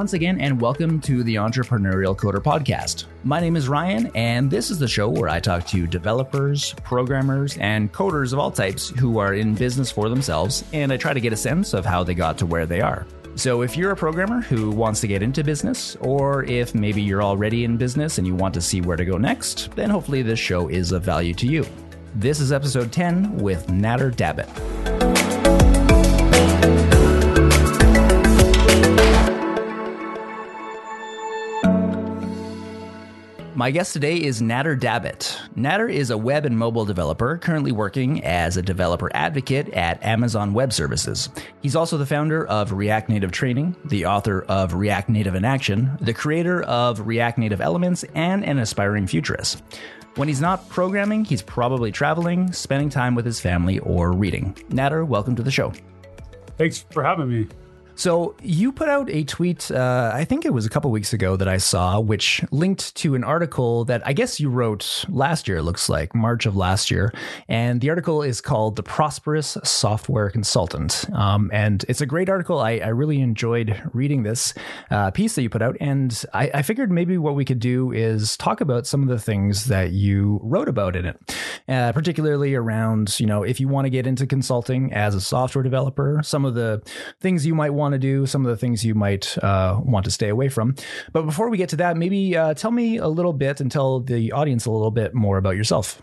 once again, and welcome to the Entrepreneurial Coder Podcast. My name is Ryan, and this is the show where I talk to developers, programmers, and coders of all types who are in business for themselves, and I try to get a sense of how they got to where they are. So, if you're a programmer who wants to get into business, or if maybe you're already in business and you want to see where to go next, then hopefully this show is of value to you. This is episode 10 with Nader Dabit. My guest today is Nader Dabit. Nader is a web and mobile developer currently working as a developer advocate at Amazon Web Services. He's also the founder of React Native Training, the author of React Native in Action, the creator of React Native Elements, and an aspiring futurist. When he's not programming, he's probably traveling, spending time with his family, or reading. Nader, welcome to the show. Thanks for having me. So you put out a tweet, uh, I think it was a couple weeks ago that I saw, which linked to an article that I guess you wrote last year. It looks like March of last year, and the article is called "The Prosperous Software Consultant," um, and it's a great article. I, I really enjoyed reading this uh, piece that you put out, and I, I, figured maybe what we could do is talk about some of the things that you wrote about in it, uh, particularly around you know if you want to get into consulting as a software developer, some of the things you might want want to do, some of the things you might uh, want to stay away from. But before we get to that, maybe uh, tell me a little bit and tell the audience a little bit more about yourself.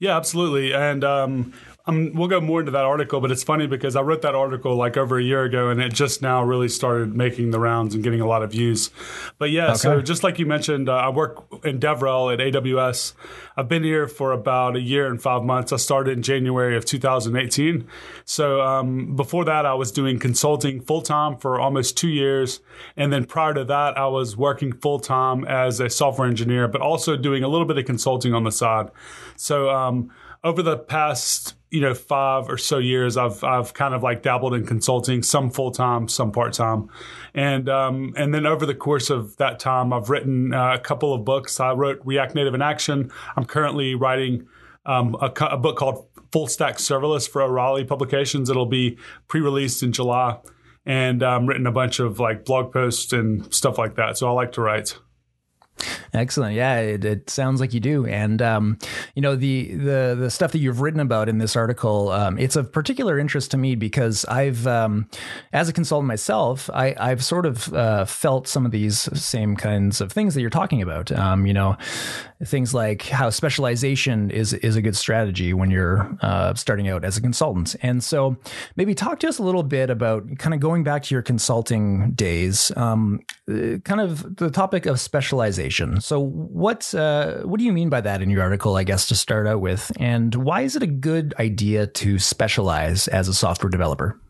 Yeah, absolutely. And um, um, we'll go more into that article, but it's funny because I wrote that article like over a year ago, and it just now really started making the rounds and getting a lot of views. But yeah, okay. so just like you mentioned, uh, I work in DevRel at AWS. I've been here for about a year and five months. I started in January of 2018. So um, before that, I was doing consulting full time for almost two years, and then prior to that, I was working full time as a software engineer, but also doing a little bit of consulting on the side. So um, over the past you know five or so years i've i've kind of like dabbled in consulting some full-time some part-time. And um, and then over the course of that time i've written uh, a couple of books. I wrote react native in action. I'm currently writing um, a, a, book called full stack serverless for o'reilly publications. It'll be pre-released in july. And um, written a bunch of like blog posts and stuff like that. So i like to write Excellent. Yeah, it, it, sounds like you do. And um, you know the the the stuff that you've written about in this article, um, it's of particular interest to me because I've, um, as a consultant myself, I, have sort of uh, felt some of these same kinds of things that you're talking about. Um, you know, things like how specialization is is a good strategy when you're uh, starting out as a consultant. And so, maybe talk to us a little bit about kind of going back to your consulting days, um, uh, kind of the topic of specialization. So, what uh, what do you mean by that in your article? I guess to start out with, and why is it a good idea to specialize as a software developer?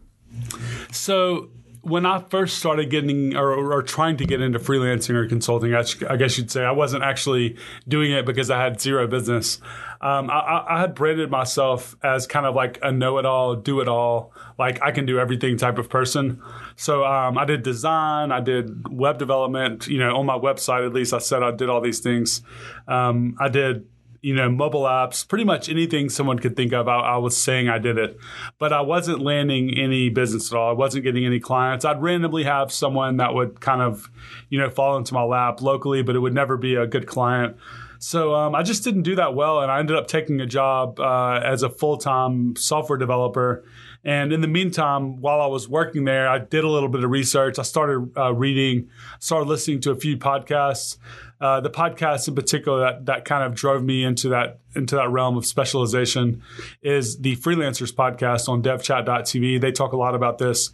So when I first started getting or, or, trying to get into freelancing or consulting, I, I, guess you'd say I wasn't actually doing it because I had zero business. Um, I, I, had branded myself as kind of like a know-it-all, do-it-all, like I can do everything type of person. So um, I did design, I did web development. You know, on my website at least, I said I did all these things. Um, I did you know, mobile apps, pretty much anything someone could think of, I, I, was saying I did it. But I wasn't landing any business at all. I wasn't getting any clients. I'd randomly have someone that would kind of, you know, fall into my lap locally, but it would never be a good client. So um, I just didn't do that well, and I ended up taking a job uh, as a full time software developer. And in the meantime, while I was working there, I did a little bit of research. I started uh, reading, started listening to a few podcasts. Uh, the podcast in particular that, that kind of drove me into that into that realm of specialization is the freelancers podcast on devchat.tv they talk a lot about this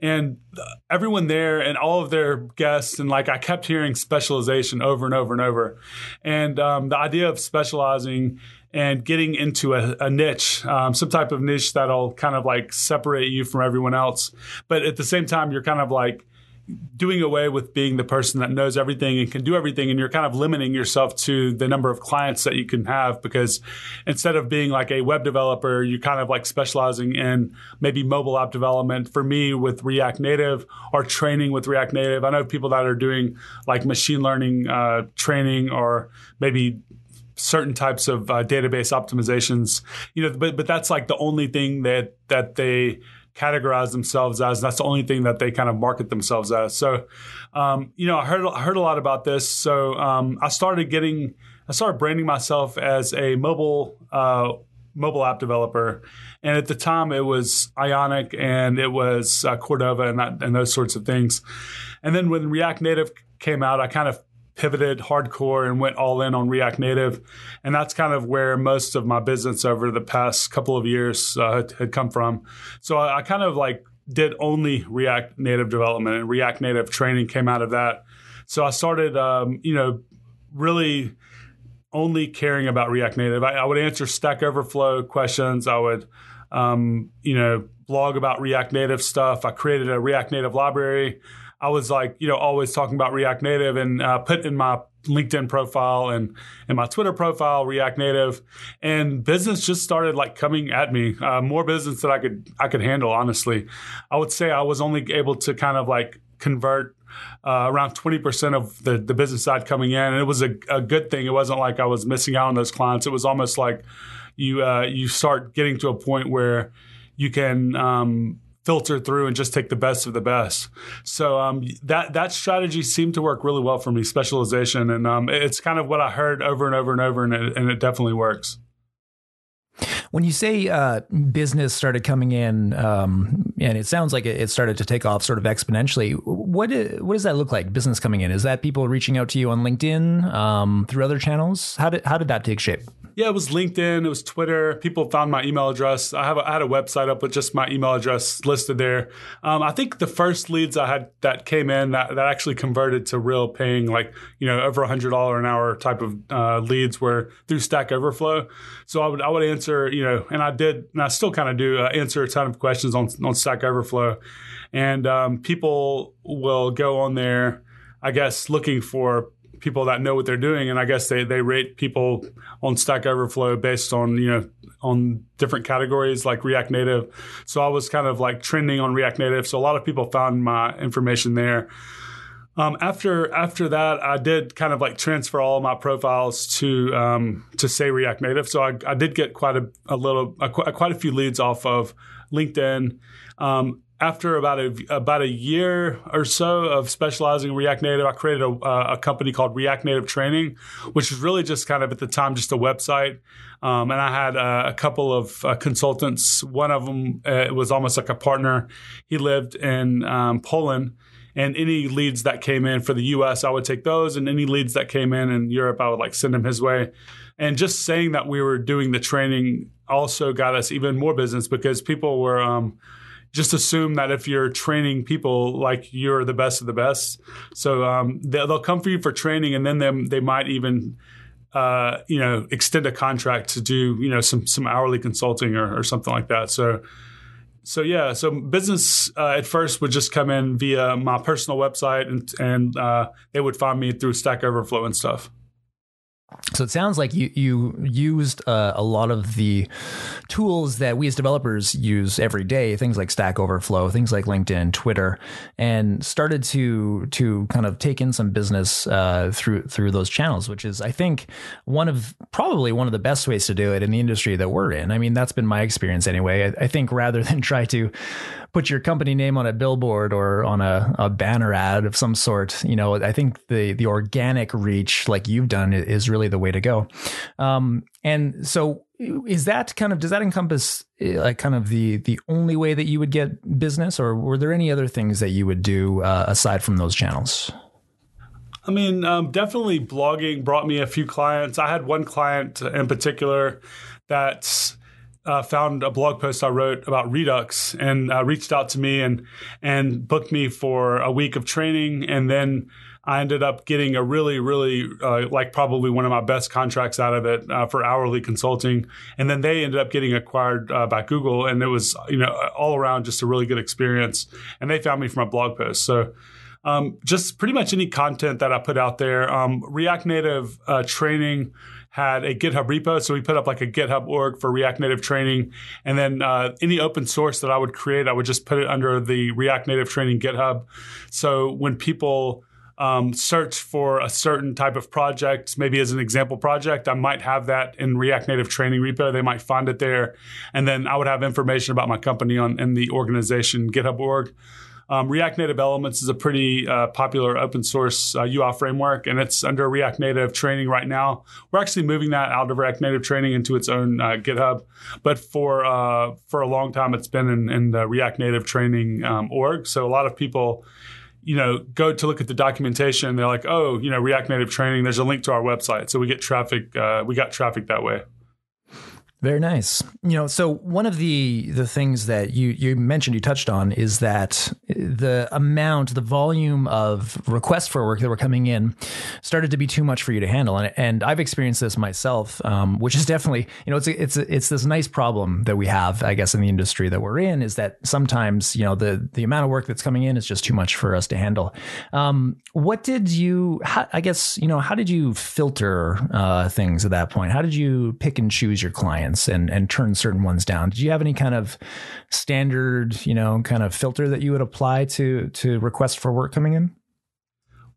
and everyone there and all of their guests and like i kept hearing specialization over and over and over and um, the idea of specializing and getting into a, a niche, um, some type of niche that'll kind of like separate you from everyone else. But at the same time, you're kind of like doing away with being the person that knows everything and can do everything and you're kind of limiting yourself to the number of clients that you can have because instead of being like a web developer you're kind of like specializing in maybe mobile app development for me with react native or training with react native i know people that are doing like machine learning uh, training or maybe certain types of uh, database optimizations you know but but that's like the only thing that that they categorize themselves as. That's the only thing that they kind of market themselves as. So, um, you know, I heard I heard a lot about this. So um, I started getting I started branding myself as a mobile uh, mobile app developer, and at the time it was Ionic and it was uh, Cordova and that and those sorts of things. And then when React Native came out, I kind of pivoted hardcore and went all in on React Native. And that's kind of where most of my business over the past couple of years uh, had, come from. So I, I, kind of like did only React Native development and React Native training came out of that. So I started, um, you know, really only caring about React Native. I, I, would answer Stack Overflow questions. I would, um, you know, blog about React Native stuff. I created a React Native library. I was like, you know, always talking about React Native and uh, put in my LinkedIn profile and in my Twitter profile React Native, and business just started like coming at me. Uh, more business that I could I could handle. Honestly, I would say I was only able to kind of like convert uh, around 20% of the, the business side coming in. And it was a, a, good thing. It wasn't like I was missing out on those clients. It was almost like you, uh, you start getting to a point where you can um, filter through and just take the best of the best. So um, that that strategy seemed to work really well for me, specialization, and um, it's kind of what I heard over and over and over, and it, and it definitely works. When you say uh, business started coming in, um, and it sounds like it started to take off sort of exponentially, what what does that look like? Business coming in is that people reaching out to you on LinkedIn um, through other channels? How did how did that take shape? Yeah, it was LinkedIn, it was Twitter. People found my email address. I have a, I had a website up with just my email address listed there. Um, I think the first leads I had that came in that, that actually converted to real paying, like you know over a hundred dollar an hour type of uh, leads were through Stack Overflow. So I would I would answer you know, and I did, and I still kind of do uh, answer a ton of questions on on Stack Overflow, and um, people will go on there. I guess looking for people that know what they're doing, and I guess they they rate people on Stack Overflow based on you know on different categories like React Native. So I was kind of like trending on React Native. So a lot of people found my information there. Um, after after that, I did kind of like transfer all my profiles to um, to say React Native. So I, I did get quite a, a little a, quite a few leads off of LinkedIn. Um, after about a about a year or so of specializing in React Native, I created a, a company called React Native Training, which was really just kind of at the time just a website. Um, and I had uh, a couple of uh, consultants. One of them uh, was almost like a partner. He lived in um, Poland. And any leads that came in for the US, I would take those. And any leads that came in in Europe, I would like send them his way. And just saying that we were doing the training also got us even more business because people were, um, just assume that if you're training people, like you're the best of the best. So um, they'll come for you for training, and then they, they might even, uh, you know, extend a contract to do, you know, some some hourly consulting or, or something like that. So. So yeah, so business uh, at first would just come in via my personal website, and and uh, they would find me through Stack Overflow and stuff. So it sounds like you you used uh, a lot of the tools that we as developers use every day, things like Stack Overflow, things like LinkedIn, Twitter, and started to to kind of take in some business uh, through through those channels, which is I think one of probably one of the best ways to do it in the industry that we're in. I mean, that's been my experience anyway. I, I think rather than try to put your company name on a billboard or on a, a banner ad of some sort, you know, I think the the organic reach like you've done is really the way to go. Um, and so is that kind of does that encompass uh, like kind of the the only way that you would get business or were there any other things that you would do uh, aside from those channels? I mean, um, definitely blogging brought me a few clients. I had one client in particular that uh, found a blog post I wrote about Redux and uh, reached out to me and and booked me for a week of training, and then I ended up getting a really, really uh, like probably one of my best contracts out of it uh, for hourly consulting, and then they ended up getting acquired uh, by Google, and it was you know all around just a really good experience, and they found me from a blog post, so. Um, just pretty much any content that I put out there. Um, React Native uh, training had a GitHub repo. So we put up like a GitHub org for React Native training. And then uh, any open source that I would create, I would just put it under the React Native training GitHub. So when people um, search for a certain type of project, maybe as an example project, I might have that in React Native training repo. They might find it there, and then I would have information about my company on in the organization GitHub org. Um, React Native Elements is a pretty uh, popular open source uh, UI framework, and it's under React Native training right now. We're actually moving that out of React Native training into its own uh, GitHub, but for uh, for a long time, it's been in, in the React Native training um, org. So a lot of people you know, go to look at the documentation. They're like, oh, you know, React Native training. There's a link to our website, so we get traffic. Uh, we got traffic that way. Very nice. You know, so one of the the things that you you mentioned you touched on is that the amount, the volume of requests for work that were coming in started to be too much for you to handle, and and I've experienced this myself, um, which is definitely you know it's a, it's a, it's this nice problem that we have, I guess, in the industry that we're in is that sometimes you know the the amount of work that's coming in is just too much for us to handle. Um, what did you? How, I guess you know how did you filter uh, things at that point? How did you pick and choose your clients? Clients and and turn certain ones down. Did you have any kind of standard, you know, kind of filter that you would apply to to requests for work coming in?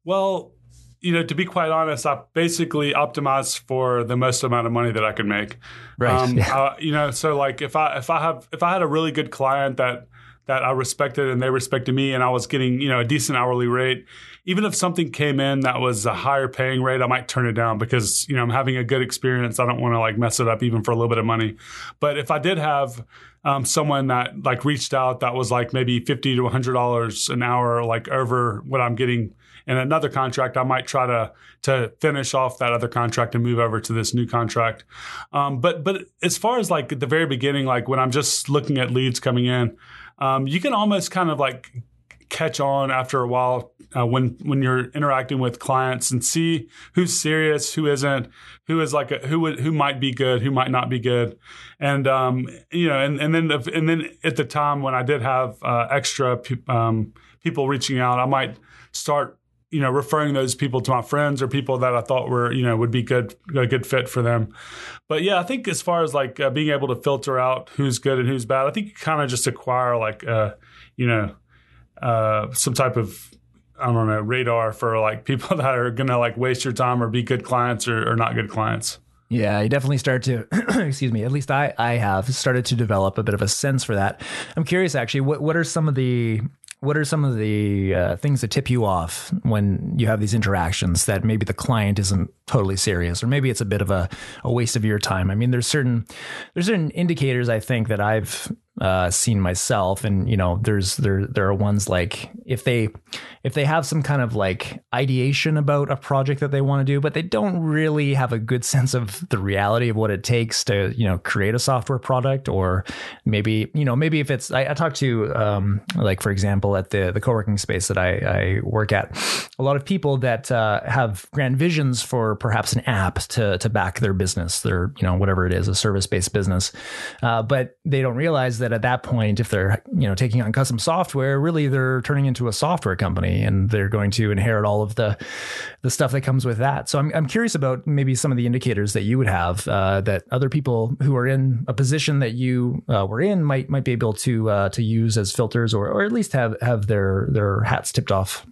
Well, you know, to be quite honest, I basically optimized for the most amount of money that I could make. Right. Um, yeah. uh, you know, so like if I if I have if I had a really good client that that I respected and they respected me and I was getting, you know, a decent hourly rate. Even if something came in that was a higher paying rate, I might turn it down because, you know, I'm having a good experience. I don't want to like mess it up even for a little bit of money. But if I did have um, someone that like reached out that was like maybe 50 to $100 an hour, like over what I'm getting in another contract, I might try to to finish off that other contract and move over to this new contract. Um, but but as far as like at the very beginning, like when I'm just looking at leads coming in, um, you can almost kind of like catch on after a while uh, when when you're interacting with clients and see who's serious, who isn't, who is like a, who would, who might be good, who might not be good, and um, you know, and and then and then at the time when I did have uh, extra pe- um, people reaching out, I might start you know referring those people to my friends or people that I thought were you know would be good a good fit for them. But yeah, I think as far as like uh, being able to filter out who's good and who's bad, I think you kind of just acquire like uh, you know uh, some type of I don't know radar for like people that are gonna like waste your time or be good clients or, or not good clients. Yeah, you definitely start to, excuse me, at least I, I have started to develop a bit of a sense for that. I'm curious actually, what, what are some of the what are some of the uh, things that tip you off when you have these interactions that maybe the client isn't totally serious or maybe it's a bit of a, a waste of your time i mean there's certain there's certain indicators i think that i've uh, seen myself. And you know there's there there are ones like if they if they have some kind of like ideation about a project that they want to do but they don't really have a good sense of the reality of what it takes to you know create a software product or maybe you know maybe if it's i, I talked to um, like for example at the the co-working space that i, I work at a lot of people that uh, have grand visions for perhaps an app to to back their business their you know whatever it is a service based business. Uh, but they don't realize that at that point, if they're you know taking on custom software, really they're turning into a software company, and they're going to inherit all of the the stuff that comes with that. So I'm I'm curious about maybe some of the indicators that you would have uh, that other people who are in a position that you uh, were in might might be able to uh, to use as filters, or or at least have have their their hats tipped off.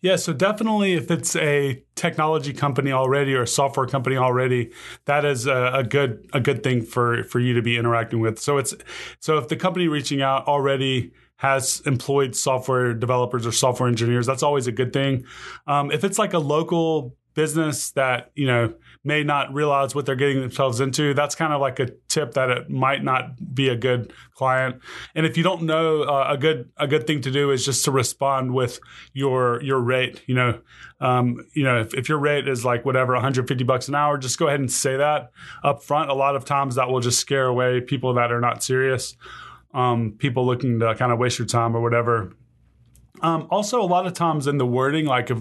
Yeah, so definitely if it's a technology company already or a software company already, that is a, a, good a good thing for for you to be interacting with. So it's so if the company reaching out already has employed software developers or software engineers, that's always a good thing. Um, if it's like a local business that you know may not realize what they're getting themselves into that's kind of like a tip that it might not be a good client. And if you don't know uh, a good a good thing to do is just to respond with your your rate you know. Um, you know if, if your rate is like whatever 150 bucks an hour just go ahead and say that up front a lot of times that will just scare away people that are not serious um, people looking to kind of waste your time or whatever um, also, a lot of times in the wording, like if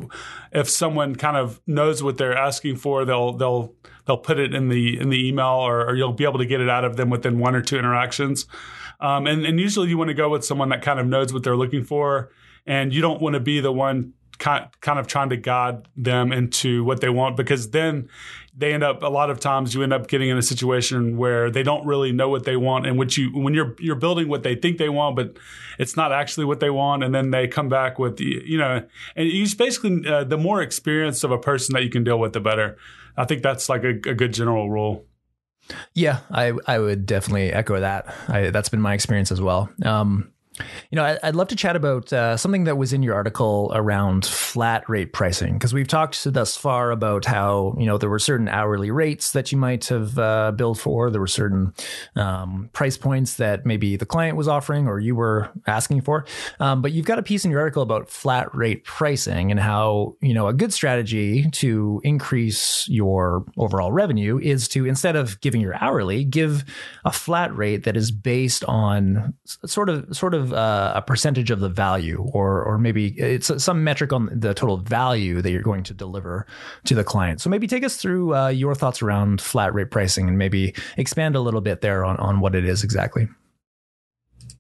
if someone kind of knows what they're asking for, they'll they'll they'll put it in the in the email, or, or you'll be able to get it out of them within one or two interactions. Um, and, and usually, you want to go with someone that kind of knows what they're looking for, and you don't want to be the one kind kind of trying to guide them into what they want because then they end up a lot of times you end up getting in a situation where they don't really know what they want and what you when you're you're building what they think they want but it's not actually what they want. And then they come back with you know and you basically uh, the more experience of a person that you can deal with the better. I think that's like a, a good general rule. Yeah i i would definitely echo that. I, that's been my experience as well. Um, you know, I'd love to chat about uh, something that was in your article around flat rate pricing because we've talked thus far about how you know there were certain hourly rates that you might have uh, billed for. There were certain um, price points that maybe the client was offering or you were asking for. Um, but you've got a piece in your article about flat rate pricing and how you know a good strategy to increase your overall revenue is to instead of giving your hourly, give a flat rate that is based on sort of sort of of uh, a percentage of the value, or or maybe it's some metric on the total value that you're going to deliver to the client. So maybe take us through uh, your thoughts around flat rate pricing, and maybe expand a little bit there on on what it is exactly.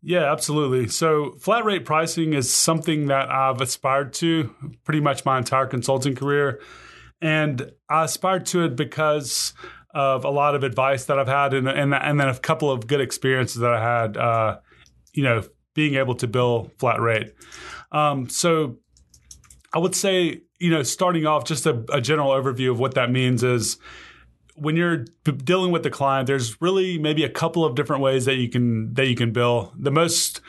Yeah, absolutely. So, flat rate pricing is something that I've aspired to pretty much my entire consulting career. And I aspired to it because of a lot of advice that I've had and, and, and then a couple of good experiences that I had, uh, you know, being able to bill flat rate. Um, so I would say, you know, starting off, just a, a, general overview of what that means is when you're dealing with the client, there's really maybe a couple of different ways that you can that you can bill. The most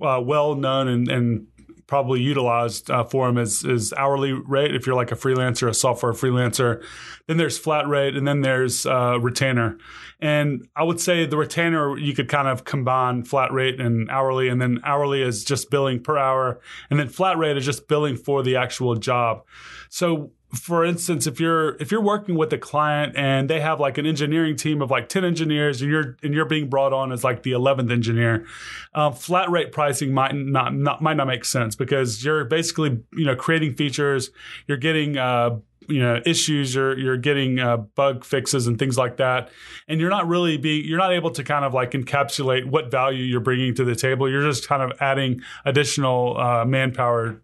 uh, well known and, and probably utilized uh, for them is, is hourly rate if you're like a freelancer, a software freelancer. Then there's flat rate, and then there's uh, retainer. And I would say the retainer you could kind of combine flat rate and hourly, and then hourly is just billing per hour, and then flat rate is just billing for the actual job. So for instance, if you're if you're working with a client and they have like an engineering team of like ten engineers, and you're and you're being brought on as like the eleventh engineer, um, flat rate pricing might not, not might not make sense because you're basically you know creating features, you're getting uh, you know issues you're you're getting uh, bug fixes and things like that and you're not really being you're not able to kind of like encapsulate what value you're bringing to the table you're just kind of adding additional uh, manpower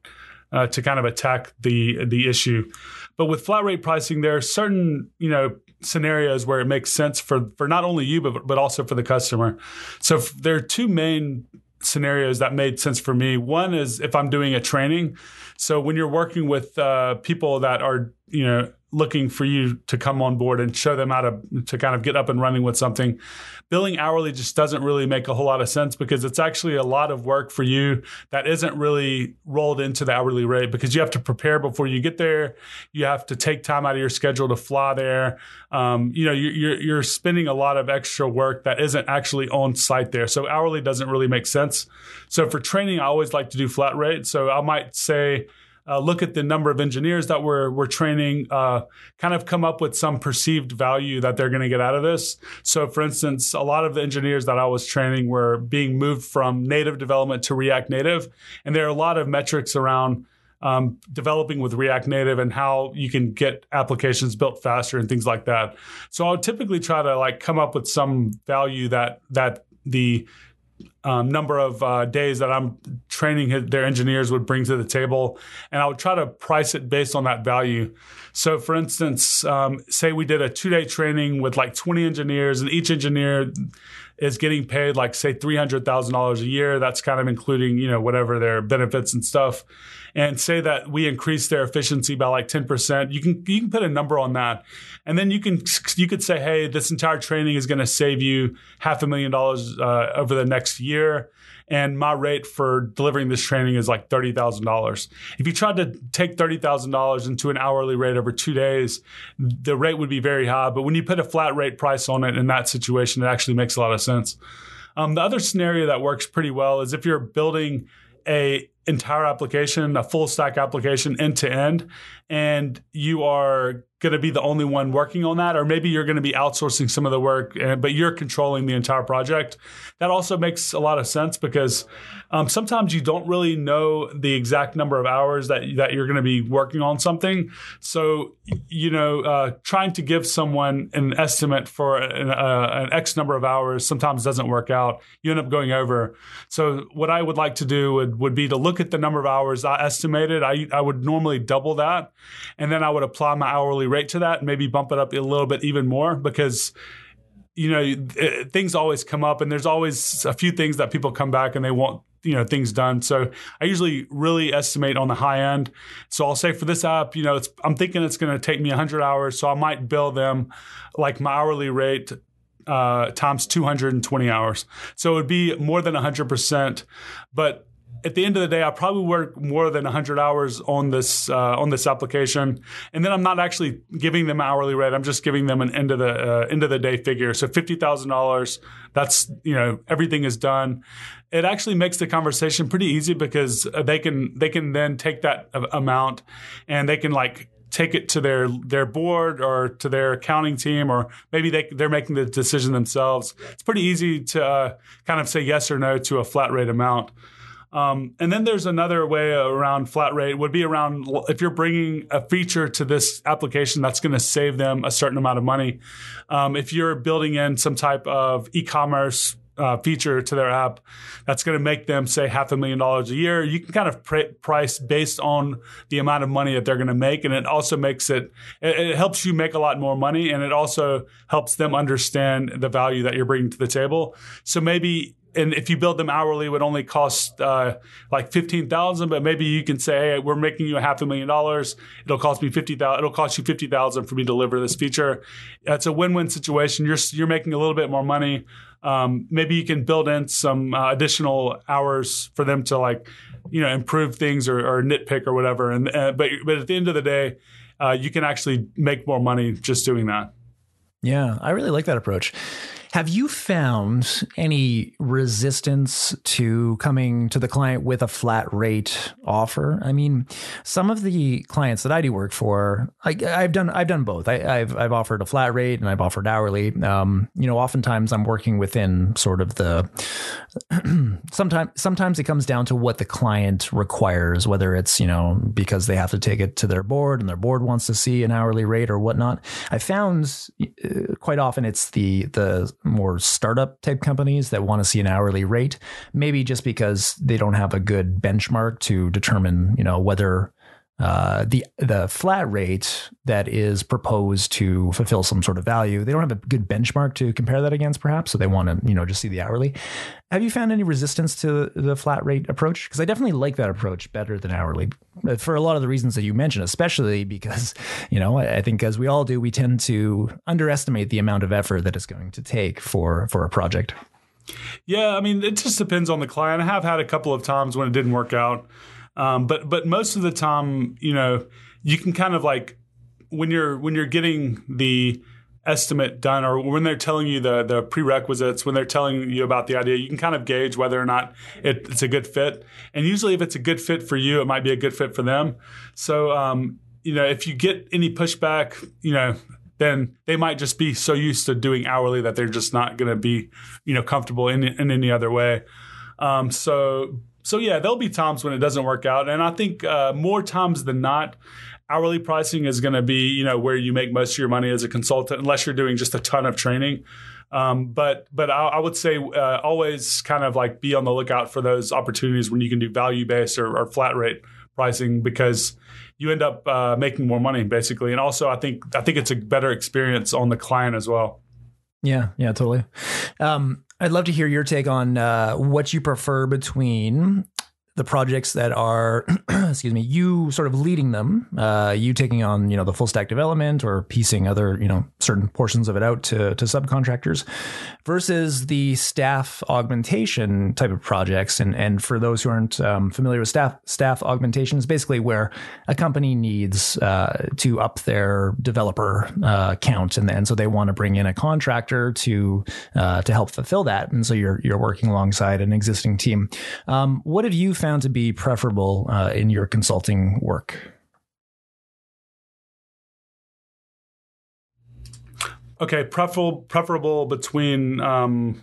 uh, to kind of attack the the issue. But with flat rate pricing, there are certain you know scenarios where it makes sense for for not only you but but also for the customer. So f- there are two main scenarios that made sense for me. One is if I'm doing a training. So when you're working with uh, people that are you know looking for you to come on board and show them how to to kind of get up and running with something. Billing hourly just doesn't really make a whole lot of sense because it's actually a lot of work for you that isn't really rolled into the hourly rate because you have to prepare before you get there. You have to take time out of your schedule to fly there. Um, you know, you're, you're spending a lot of extra work that isn't actually on site there. So hourly doesn't really make sense. So for training, I always like to do flat rate. So I might say, uh, look at the number of engineers that we're, we're training, uh, kind of come up with some perceived value that they're going to get out of this. So, for instance, a lot of the engineers that I was training were being moved from native development to React Native. And there are a lot of metrics around um, developing with React Native and how you can get applications built faster and things like that. So I would typically try to like come up with some value that that the um, number of uh, days that I'm training their engineers would bring to the table, and I would try to price it based on that value. So, for instance, um, say we did a two day training with like 20 engineers, and each engineer is getting paid like say $300,000 a year. That's kind of including, you know, whatever their benefits and stuff. And say that we increase their efficiency by like 10%. You can, you can put a number on that. And then you can, you could say, Hey, this entire training is going to save you half a million dollars uh, over the next year and my rate for delivering this training is like $30,000. If you tried to take $30,000 into an hourly rate over two days, the rate would be very high. But when you put a flat rate price on it in that situation, it actually makes a lot of sense. Um, the other scenario that works pretty well is if you're building a entire application, a full stack application end to end, and you are going to be the only one working on that, or maybe you're going to be outsourcing some of the work, uh, but you're controlling the entire project. That also makes a lot of sense because um, sometimes you don't really know the exact number of hours that that you're going to be working on something. So you know, uh, trying to give someone an estimate for an, uh, an X number of hours sometimes doesn't work out. You end up going over. So what I would like to do would would be to look at the number of hours I estimated. I I would normally double that, and then I would apply my hourly rate to that, maybe bump it up a little bit even more because you know it, things always come up and there's always a few things that people come back and they want you know things done. So i usually really estimate on the high end. So i'll say for this app you know it's i'm thinking it's going to take me 100 hours. So i might bill them like my hourly rate uh, times 220 hours. So it would be more than 100% but at the end of the day, I probably work more than 100 hours on this uh, on this application, and then I'm not actually giving them hourly rate. I'm just giving them an end of the uh, end of the day figure. So fifty thousand dollars. That's you know everything is done. It actually makes the conversation pretty easy because they can they can then take that amount and they can like take it to their their board or to their accounting team, or maybe they they're making the decision themselves. It's pretty easy to uh, kind of say yes or no to a flat rate amount. Um, and then there's another way around flat rate would be around if you're bringing a feature to this application that's going to save them a certain amount of money. Um, if you're building in some type of e-commerce uh, feature to their app that's going to make them say half a million dollars a year. You can kind of pr- price based on the amount of money that they're going to make, and it also makes it, it, it helps you make a lot more money, and it also helps them understand the value that you're bringing to the table. So maybe and if you build them hourly, it would only cost uh, like fifteen thousand. But maybe you can say, hey, we're making you a half a million dollars. It'll cost me fifty thousand. It'll cost you fifty thousand for me to deliver this feature. It's a win-win situation. You're you're making a little bit more money. Um, maybe you can build in some uh, additional hours for them to like, you know, improve things or, or nitpick or whatever. And uh, but but at the end of the day, uh, you can actually make more money just doing that. Yeah, I really like that approach. Have you found any resistance to coming to the client with a flat rate offer? I mean, some of the clients that I do work for, I, have done I've done both. I, have I've offered a flat rate and I've offered hourly. Um, you know, oftentimes I'm working within sort of the. sometimes sometimes it comes down to what the client requires, whether it's you know because they have to take it to their board and their board wants to see an hourly rate or whatnot. I found uh, quite often it's the the more startup type companies that want to see an hourly rate, maybe just because they don't have a good benchmark to determine, you know, whether uh, the the flat rate that is proposed to fulfill some sort of value, they don't have a good benchmark to compare that against, perhaps. So they want to, you know, just see the hourly. Have you found any resistance to the flat rate approach? Because I definitely like that approach better than hourly, for a lot of the reasons that you mentioned, especially because, you know, I, think as we all do, we tend to underestimate the amount of effort that it's going to take for for a project. Yeah, I mean, it just depends on the client. I have had a couple of times when it didn't work out um, but but most of the time, you know, you can kind of like when you're when you're getting the estimate done or when they're telling you the the prerequisites when they're telling you about the idea you can kind of gauge whether or not it, it's a good fit. And usually if it's a good fit for you it might be a good fit for them. So um, you know if you get any pushback you know then they might just be so used to doing hourly that they're just not going to be you know comfortable in in any other way. Um, so so yeah, there'll be times when it doesn't work out, and I think uh, more times than not, hourly pricing is going to be you know where you make most of your money as a consultant, unless you're doing just a ton of training. Um, but but I, I would say uh, always kind of like be on the lookout for those opportunities when you can do value based or, or flat rate pricing because you end up uh, making more money basically, and also I think I think it's a better experience on the client as well. Yeah, yeah, totally. Um, I'd love to hear your take on uh, what you prefer between the projects that are, excuse me, you sort of leading them, uh, you taking on, you know, the full stack development or piecing other, you know, certain portions of it out to, to subcontractors versus the staff augmentation type of projects. And, and for those who aren't um, familiar with staff, staff augmentation is basically where a company needs uh, to up their developer uh, count. And, then so they want to bring in a contractor to, uh, to help fulfill that. And so you're, you're working alongside an existing team. Um, what have you found to be preferable uh, in your consulting work? Okay, preferable, preferable between um,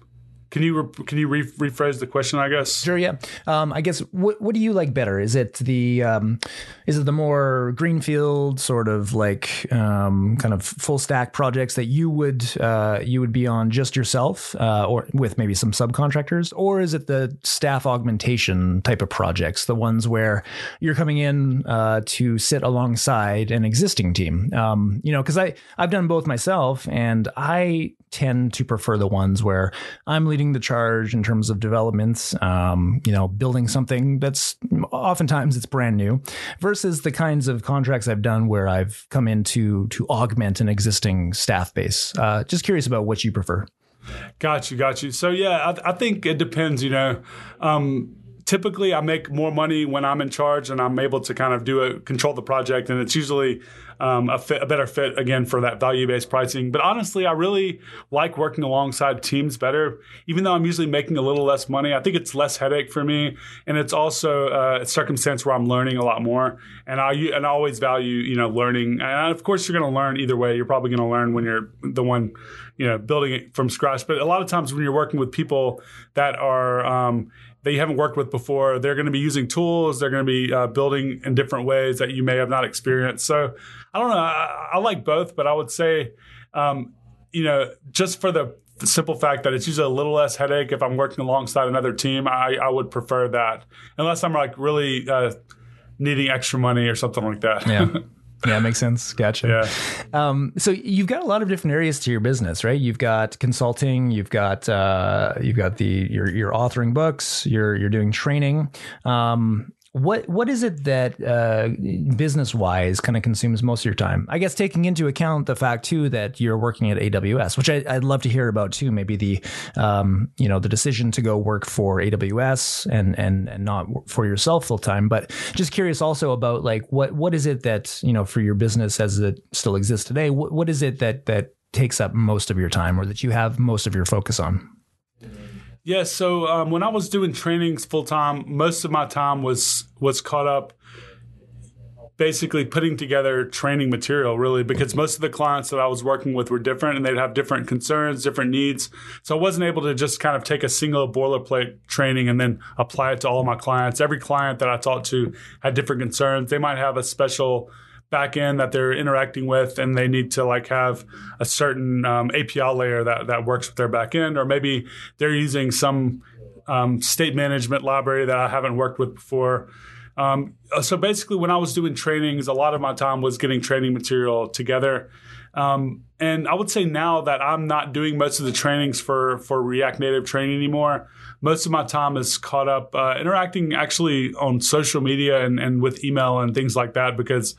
can you re- can you re- rephrase the question? I guess. Sure. Yeah. Um, I guess what what do you like better? Is it the um, is it the more greenfield sort of like um, kind of full stack projects that you would uh, you would be on just yourself uh, or with maybe some subcontractors, or is it the staff augmentation type of projects, the ones where you're coming in uh, to sit alongside an existing team? Um, you know, because I I've done both myself, and I tend to prefer the ones where I'm leading the charge in terms of developments, um, you know, building something that's oftentimes it's brand new versus the kinds of contracts I've done where I've come in to, to augment an existing staff base. Uh, just curious about what you prefer. Got you, got you. So yeah, I, I think it depends. You know, um, typically I make more money when I'm in charge and I'm able to kind of do a control the project, and it's usually um, a, fit, a better fit again for that value based pricing. But honestly, I really like working alongside teams better, even though I'm usually making a little less money. I think it's less headache for me, and it's also uh, a circumstance where I'm learning a lot more. And I and I always value you know learning. And of course, you're going to learn either way. You're probably going to learn when you're the one you know building it from scratch. But a lot of times when you're working with people that are um, that you haven't worked with before. They're going to be using tools. They're going to be uh, building in different ways that you may have not experienced. So I don't know. I, I like both, but I would say, um, you know, just for the, simple fact that it's usually a little less headache if I'm working alongside another team, I, I would prefer that, unless I'm like really uh, needing extra money or something like that. Yeah. Yeah, makes sense. Gotcha. Yeah. Um, so you've got a lot of different areas to your business, right? You've got consulting, you've got uh, you've got the you're, you're authoring books, you're you're doing training. Um, what what is it that uh, business wise kind of consumes most of your time? I guess taking into account the fact too that you're working at AWS, which I, would love to hear about too. Maybe the um, you know the decision to go work for AWS and and and not for yourself full time. But just curious also about like what what is it that you know for your business as it still exists today? What what is it that that takes up most of your time or that you have most of your focus on? Yeah, so um, when I was doing trainings full time, most of my time was was caught up basically putting together training material really because most of the clients that I was working with were different and they'd have different concerns, different needs. So I wasn't able to just kind of take a single boilerplate training and then apply it to all my clients. Every client that I talked to had different concerns. They might have a special back end that they're interacting with and they need to like have a certain um, API layer that, that works with their back end, or maybe they're using some um, state management library that I haven't worked with before. Um, so basically, when I was doing trainings, a lot of my time was getting training material together. Um, and I would say now that I'm not doing most of the trainings for for React Native training anymore. Most of my time is caught up uh, interacting actually on social media and, and with email and things like that because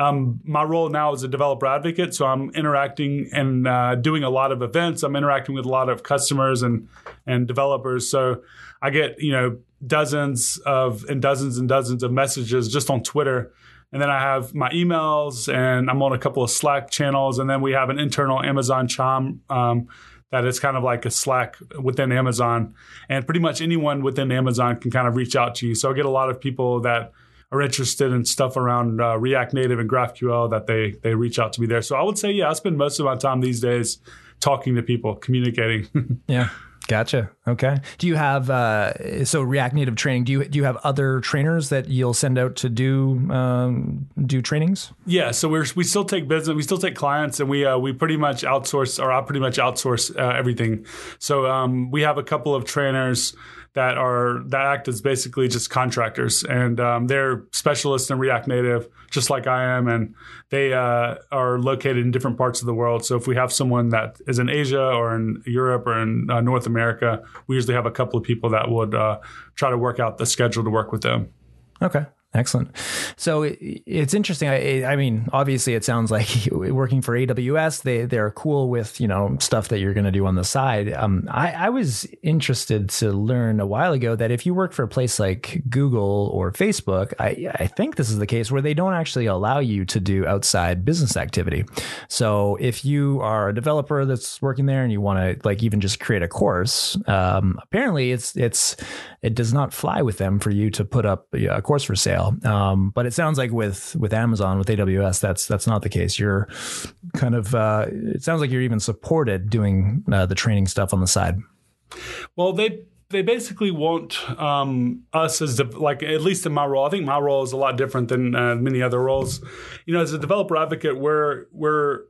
um, my role now is a developer advocate, so I'm interacting and uh, doing a lot of events. I'm interacting with a lot of customers and and developers. So I get you know dozens of and dozens and dozens of messages just on Twitter. And then I have my emails, and I'm on a couple of Slack channels, and then we have an internal Amazon Chime um, that is kind of like a Slack within Amazon, and pretty much anyone within Amazon can kind of reach out to you. So I get a lot of people that are interested in stuff around uh, React Native and GraphQL that they they reach out to me there. So I would say, yeah, I spend most of my time these days talking to people, communicating. yeah. Gotcha. Okay. Do you have uh, so React Native training? Do you do you have other trainers that you'll send out to do um, do trainings? Yeah. So we we still take business. We still take clients, and we uh, we pretty much outsource, or I pretty much outsource uh, everything. So um, we have a couple of trainers that are that act as basically just contractors, and um, they're specialists in React Native, just like I am, and they uh, are located in different parts of the world. So if we have someone that is in Asia or in Europe or in uh, North America, we usually have a couple of people that would uh, try to work out the schedule to work with them. Okay. Excellent. So it, it's interesting. I, I, mean, obviously, it sounds like working for AWS, they they're cool with you know stuff that you're going to do on the side. Um, I, I was interested to learn a while ago that if you work for a place like Google or Facebook, I I think this is the case where they don't actually allow you to do outside business activity. So if you are a developer that's working there and you want to like even just create a course, um, apparently it's it's it does not fly with them for you to put up a course for sale Um, but it sounds like with with Amazon with AWS, that's that's not the case. You're kind of uh, it sounds like you're even supported doing uh, the training stuff on the side. Well, they they basically want um, us as de- like at least in my role. I think my role is a lot different than uh, many other roles. You know, as a developer advocate, we're we're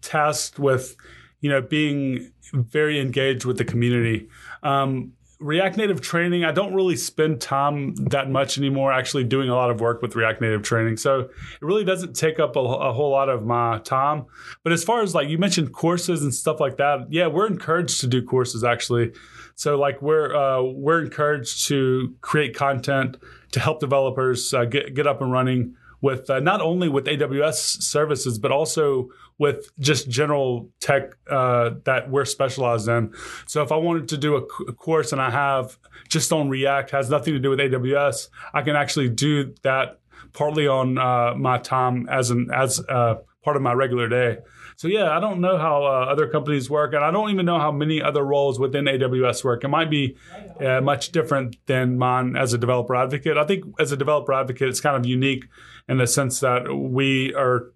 tasked with you know being very engaged with the community. Um, React Native training, I don't really spend time that much anymore actually doing a lot of work with React Native training. So it really doesn't take up a, a, whole lot of my time. But as far as like you mentioned courses and stuff like that, yeah, we're encouraged to do courses actually. So like we're uh, we're encouraged to create content to help developers uh, get get up and running with uh, not only with AWS services, but also with just general tech uh, that we're specialized in. So if I wanted to do a, a, course and I have just on React, has nothing to do with AWS, I can actually do that partly on uh, my time as an as uh, part of my regular day. So yeah, I don't know how uh, other companies work, and I don't even know how many other roles within AWS work. It might be uh, much different than mine as a developer advocate. I think as a developer advocate, it's kind of unique in the sense that we are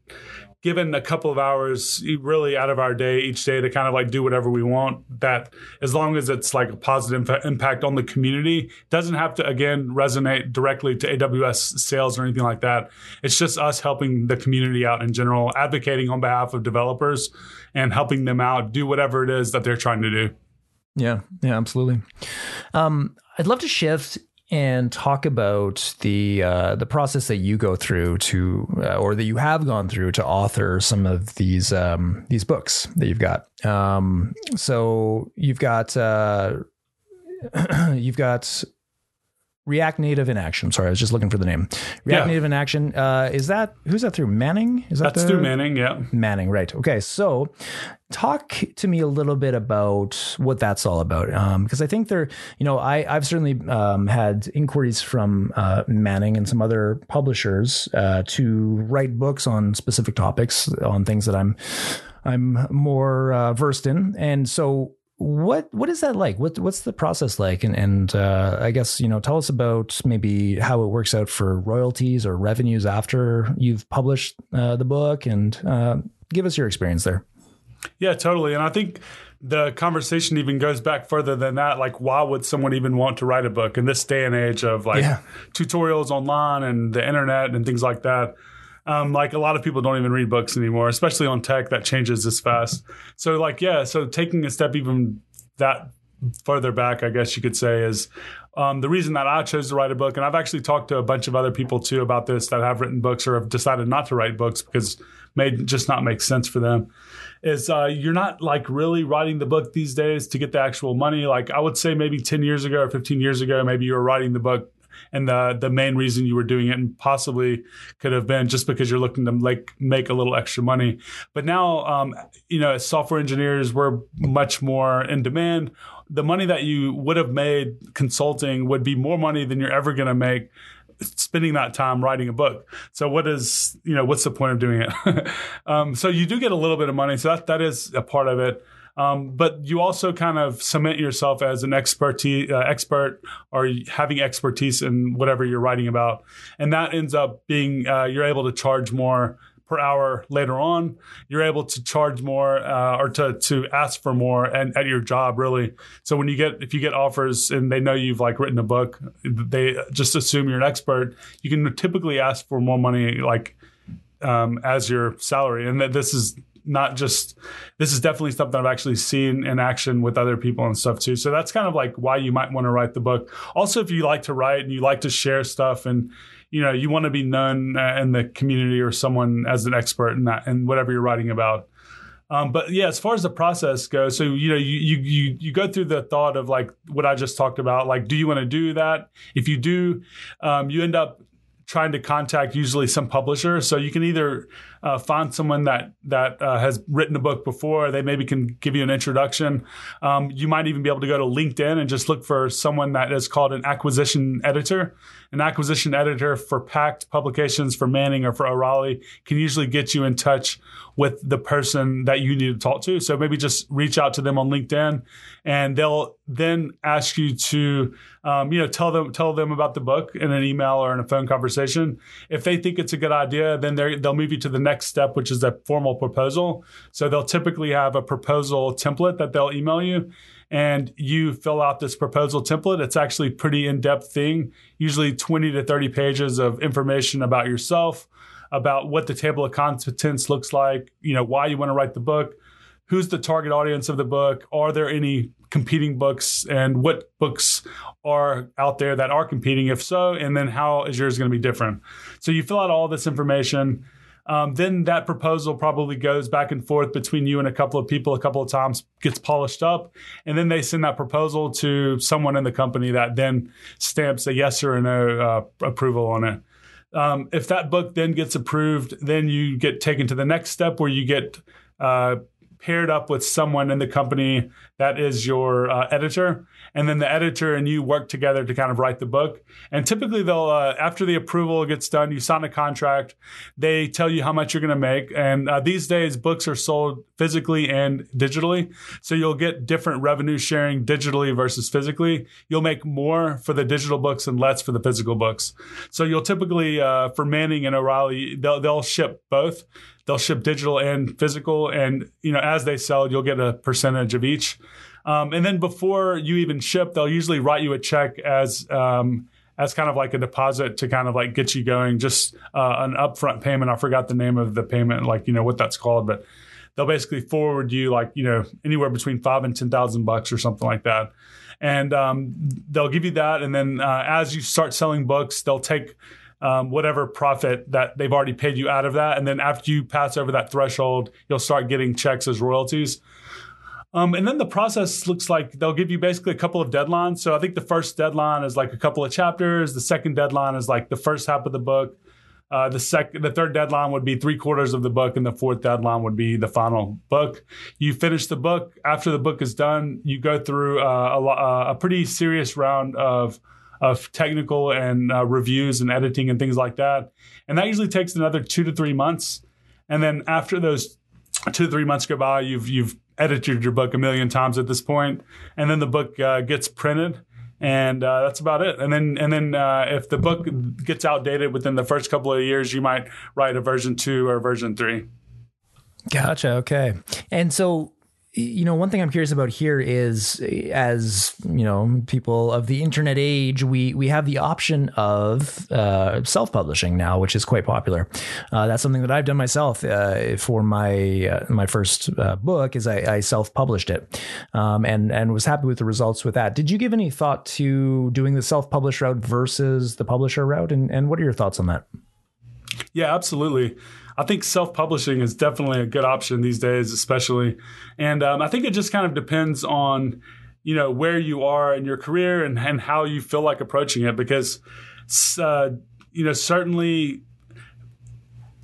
given a couple of hours really out of our day each day to kind of like do whatever we want that as long as it's like a positive impact on the community doesn't have to again resonate directly to aws sales or anything like that. It's just us helping the community out in general advocating on behalf of developers and helping them out do whatever it is that they're trying to do. Yeah. Yeah absolutely. Um, I'd love to shift and talk about the uh, the process that you go through to, uh, or that you have gone through to author some of these um, these books that you've got. Um, so you've got uh, you've got React Native in Action. Sorry, I was just looking for the name. React yeah. Native in Action. Uh, is that who's that through? Manning? Is that that's the, through Manning? Yeah, Manning. Right. Okay. So, talk to me a little bit about what that's all about, because um, I think there, you know, I I've certainly um, had inquiries from uh, Manning and some other publishers uh, to write books on specific topics on things that I'm I'm more uh, versed in, and so what what is that like? What what's the process like? And and uh, I guess you know, tell us about maybe how it works out for royalties or revenues after you've published uh, the book, and uh, give us your experience there. Yeah, totally. And I think the conversation even goes back further than that. Like, why would someone even want to write a book in this day and age of like yeah. tutorials online and the internet and things like that? Um, like a lot of people don't even read books anymore, especially on tech that changes this fast. So like, yeah, so taking a step even that further back, I guess you could say, is um, the reason that I chose to write a book. And I've actually talked to a bunch of other people too about this that have written books or have decided not to write books because may just not make sense for them. Is uh, you're not like really writing the book these days to get the actual money. Like I would say maybe 10 years ago or 15 years ago, maybe you were writing the book and the the main reason you were doing it and possibly could have been just because you're looking to like make a little extra money but now um, you know as software engineers we're much more in demand the money that you would have made consulting would be more money than you're ever going to make spending that time writing a book. So what is you know what's the point of doing it? um, so you do get a little bit of money. So that that is a part of it. Um, but you also kind of cement yourself as an expertise, uh, expert or having expertise in whatever you're writing about. And that ends up being, uh, you're able to charge more per hour later on. You're able to charge more uh, or to to ask for more and at your job really. So when you get if you get offers and they know you've like written a book, they just assume you're an expert. You can typically ask for more money like um, as your salary, and that this is not just this is definitely something I've actually seen in action with other people and stuff too. So that's kind of like why you might want to write the book. Also, if you like to write and you like to share stuff and you know you want to be known uh, in the community or someone as an expert in that and whatever you're writing about. Um, but yeah, as far as the process goes, so you know, you, you you you go through the thought of like what I just talked about. Like, do you want to do that? If you do, um, you end up trying to contact usually some publisher. So you can either uh, find someone that that uh, has written a book before. They maybe can give you an introduction. Um, you might even be able to go to LinkedIn and just look for someone that is called an acquisition editor. An acquisition editor for Packt Publications, for Manning, or for O'Reilly can usually get you in touch with the person that you need to talk to. So maybe just reach out to them on LinkedIn, and they'll then ask you to, um, you know, tell them tell them about the book in an email or in a phone conversation. If they think it's a good idea, then they'll move you to the next step, which is a formal proposal. So they'll typically have a proposal template that they'll email you and you fill out this proposal template. It's actually a pretty in-depth thing, usually 20 to 30 pages of information about yourself, about what the table of contents looks like, you know, why you want to write the book, who's the target audience of the book, are there any competing books and what books are out there that are competing if so, and then how is yours going to be different. So you fill out all this information um, then that proposal probably goes back and forth between you and a couple of people a couple of times, gets polished up, and then they send that proposal to someone in the company that then stamps a yes or a no uh, approval on it. Um, if that book then gets approved, then you get taken to the next step where you get uh, paired up with someone in the company that is your uh, editor. And then the editor and you work together to kind of write the book. And typically they'll uh, after the approval gets done you sign a contract. They tell you how much you're going to make. And uh, these days books are sold physically and digitally. So you'll get different revenue sharing digitally versus physically. You'll make more for the digital books and less for the physical books. So you'll typically uh, for manning and o'reilly they'll, they'll ship both they'll ship digital and physical and you know as they sell you'll get a percentage of each. Um, and then before you even ship they'll usually write you a check as um, as kind of like a deposit to kind of like get you going. Just uh, an upfront payment. I forgot the name of the payment like you know what that's called but they'll basically forward you like you know anywhere between five and ten thousand bucks or something like that. And um, they'll give you that. And then uh, as you start selling books they'll take um, whatever profit that they've already paid you out of that. And then after you pass over that threshold, you'll start getting checks as royalties. Um, and then the process looks like they'll give you basically a couple of deadlines. So I think the first deadline is like a couple of chapters. The second deadline is like the first half of the book. Uh, the second, the third deadline would be three quarters of the book, and the fourth deadline would be the final book. You finish the book. After the book is done, you go through uh, a, uh, a pretty serious round of of technical and uh, reviews and editing and things like that. And that usually takes another two to three months. And then after those two to three months go by, you've you've edited your book a million times at this point, and then the book uh, gets printed. And uh, that's about it. And then, and then, uh, if the book gets outdated within the first couple of years, you might write a version two or version three. Gotcha. Okay. And so you know, one thing I'm curious about here is, as you know, people of the internet age, we we have the option of uh, self-publishing now, which is quite popular. Uh, that's something that I've done myself uh, for my uh, my first uh, book. Is I, I self-published it, um, and and was happy with the results with that. Did you give any thought to doing the self-published route versus the publisher route, and and what are your thoughts on that? Yeah, absolutely. I think self publishing is definitely a good option these days, especially. And um, I think it just kind of depends on, you know, where you are in your career and, and how you feel like approaching it. Because, uh, you know, certainly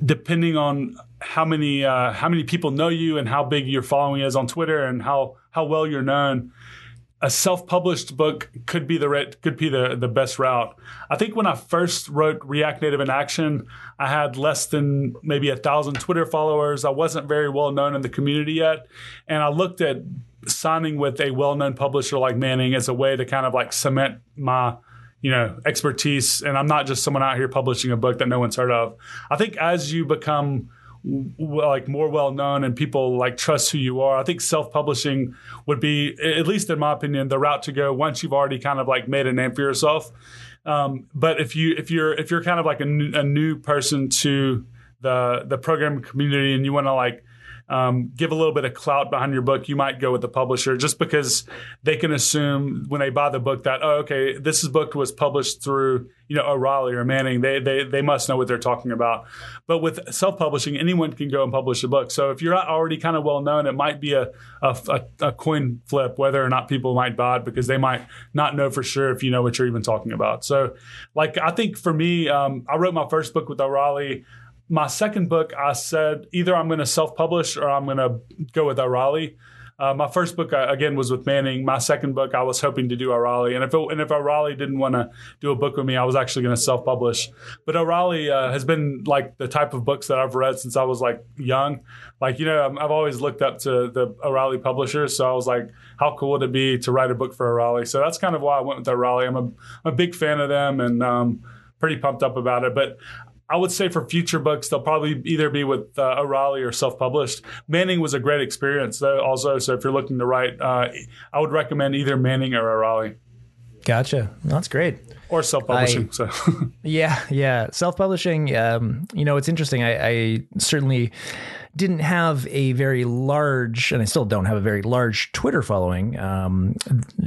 depending on how many uh, how many people know you and how big your following is on Twitter and how how well you're known, a self-published book could be the could be the, the best route. I think when I first wrote React Native in Action, I had less than maybe a thousand Twitter followers. I wasn't very well known in the community yet, and I looked at signing with a well-known publisher like Manning as a way to kind of like cement my you know expertise. And I'm not just someone out here publishing a book that no one's heard of. I think as you become like more well known and people like trust who you are. I think self publishing would be, at least in my opinion, the route to go once you've already kind of like made a name for yourself. Um, but if you if you're if you're kind of like a new, a new person to the the programming community and you want to like um, give a little bit of clout behind your book, you might go with the publisher just because they can assume when they buy the book that oh okay this book was published through you know O'Reilly or Manning they they they must know what they're talking about. But with self publishing, anyone can go and publish a book. So if you're not already kind of well known, it might be a a, a coin flip whether or not people might buy it because they might not know for sure if you know what you're even talking about. So like I think for me, um, I wrote my first book with O'Reilly. My second book, I said either I'm going to self publish or I'm going to go with O'Reilly. Uh, my first book uh, again was with Manning. My second book, I was hoping to do O'Reilly, and if it, and if O'Reilly didn't want to do a book with me, I was actually going to self publish. But O'Reilly uh, has been like the type of books that I've read since I was like young. Like you know, I've always looked up to the O'Reilly publishers, so I was like, how cool would it be to write a book for O'Reilly? So that's kind of why I went with O'Reilly. I'm a, I'm a big fan of them, and um, pretty pumped up about it. But I would say for future books, they'll probably either be with uh, O'Reilly or self-published. Manning was a great experience, though. Also, so if you're looking to write, uh, I would recommend either Manning or O'Reilly. Gotcha. That's great. Or self-publishing. So yeah, yeah, self-publishing. Um, you know, it's interesting. I, I certainly didn't have a very large, and I still don't have a very large Twitter following um,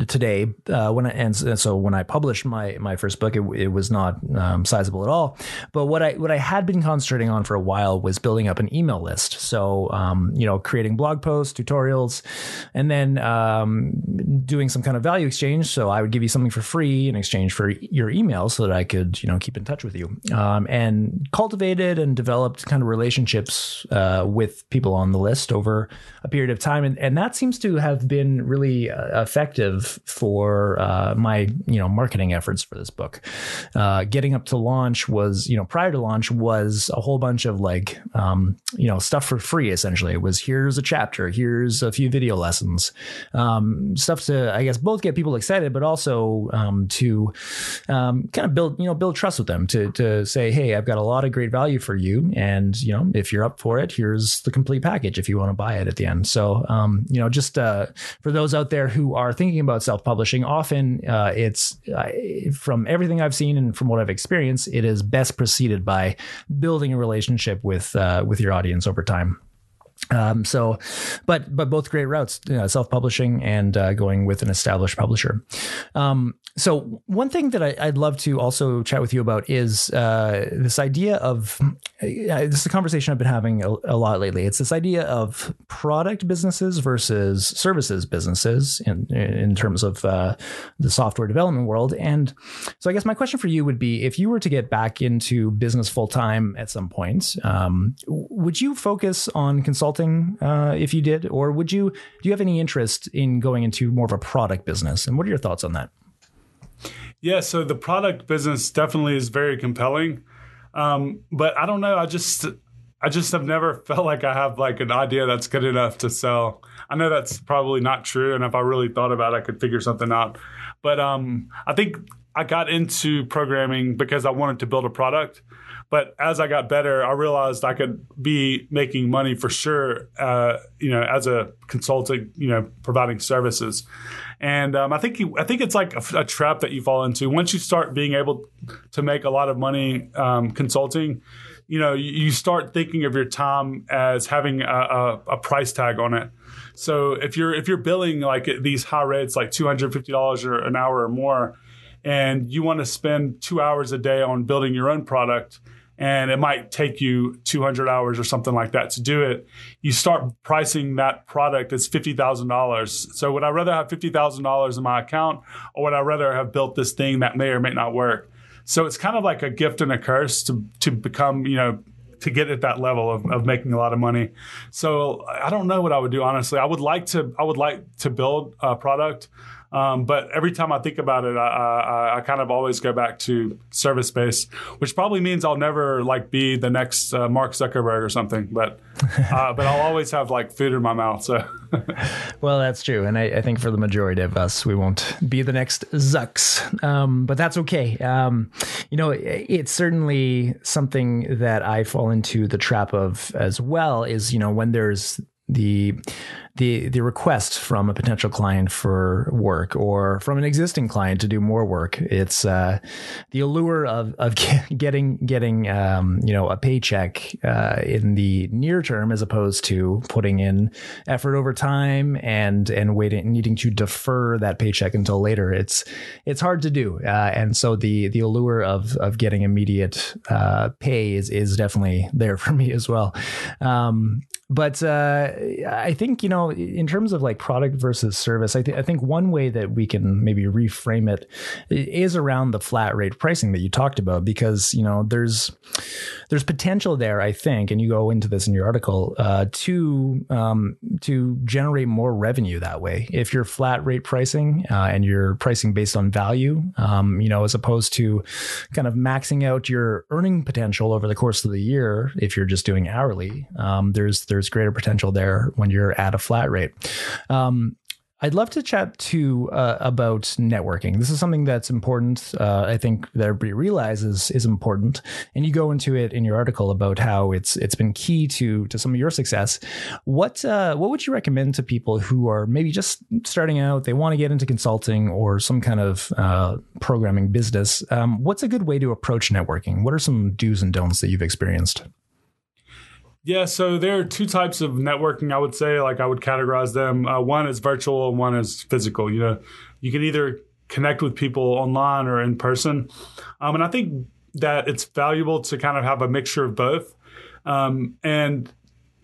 today. Uh, when I, and so when I published my my first book, it, it was not um, sizable at all. But what I what I had been concentrating on for a while was building up an email list. So um, you know, creating blog posts, tutorials, and then um, doing some kind of value exchange. So I would give you something for free in exchange for your email, so that I could you know keep in touch with you, um, and cultivated and developed kind of relationships. Uh, with people on the list over a period of time, and, and that seems to have been really uh, effective for uh, my you know marketing efforts for this book. Uh, getting up to launch was you know prior to launch was a whole bunch of like um, you know stuff for free. Essentially, it was here's a chapter, here's a few video lessons, um, stuff to I guess both get people excited, but also um, to um, kind of build you know build trust with them to to say hey I've got a lot of great value for you, and you know if you're up for it, here's the complete package if you want to buy it at the end. So, um, you know, just uh, for those out there who are thinking about self publishing, often uh, it's uh, from everything I've seen and from what I've experienced, it is best preceded by building a relationship with uh, with your audience over time. Um, so, but but both great routes, you know, self-publishing and uh, going with an established publisher. Um, so one thing that I, would love to also chat with you about is uh, this idea of uh, this is a conversation I've been having a, a, lot lately. It's this idea of product businesses versus services businesses in in terms of uh, the software development world. And so I guess my question for you would be: if you were to get back into business full time at some point, um, would you focus on consulting? Consulting uh, if you did, or would you? Do you have any interest in going into more of a product business? And what are your thoughts on that? Yeah, so the product business definitely is very compelling, um, but I don't know. I just I just have never felt like I have like an idea that's good enough to sell. I know that's probably not true, and if I really thought about it, I could figure something out. But um, I think I got into programming because I wanted to build a product. But as I got better, I realized I could be making money for sure. Uh, you know, as a consultant, you know, providing services, and um, I think you, I think it's like a, a, trap that you fall into once you start being able to make a lot of money um, consulting. You know, you, you, start thinking of your time as having a, a, a price tag on it. So if you're if you're billing like these high rates, like two hundred fifty dollars an hour or more, and you want to spend two hours a day on building your own product, and it might take you 200 hours or something like that to do it, you start pricing that product as $50,000. So would I rather have $50,000 in my account or would I rather have built this thing that may or may not work? So it's kind of like a gift and a curse to, to become, you know, to get at that level of, of making a lot of money. So I don't know what I would do, honestly. I would like to, I would like to build a product. Um, but every time I think about it, I, I, I, kind of always go back to service based, which probably means I'll never like be the next uh, Mark Zuckerberg or something. But uh, but I'll always have like food in my mouth. So. well, that's true, and I, I, think for the majority of us, we won't be the next Zucks, um, but that's okay. Um, you know, it, it's certainly something that I fall into the trap of as well. Is you know when there's the the the request from a potential client for work or from an existing client to do more work. It's uh, the allure of of getting getting um, you know a paycheck uh, in the near term as opposed to putting in effort over time and and waiting needing to defer that paycheck until later. It's it's hard to do, uh, and so the the allure of of getting immediate uh, pay is is definitely there for me as well. Um, but uh, I think you know, in terms of like product versus service, I, th- I think one way that we can maybe reframe it is around the flat rate pricing that you talked about, because you know there's there's potential there. I think, and you go into this in your article uh, to um, to generate more revenue that way. If you're flat rate pricing uh, and you're pricing based on value, um, you know, as opposed to kind of maxing out your earning potential over the course of the year, if you're just doing hourly, um, there's there's greater potential there when you're at a flat rate. Um, I'd love to chat to uh, about networking. This is something that's important. Uh, I think that everybody realizes is important, and you go into it in your article about how it's it's been key to to some of your success. What uh, what would you recommend to people who are maybe just starting out? They want to get into consulting or some kind of uh, programming business. Um, what's a good way to approach networking? What are some do's and don'ts that you've experienced? Yeah, so there are two types of networking. I would say, like I would categorize them. Uh, one is virtual, and one is physical. You know, you can either connect with people online or in person, um, and I think that it's valuable to kind of have a mixture of both. Um, and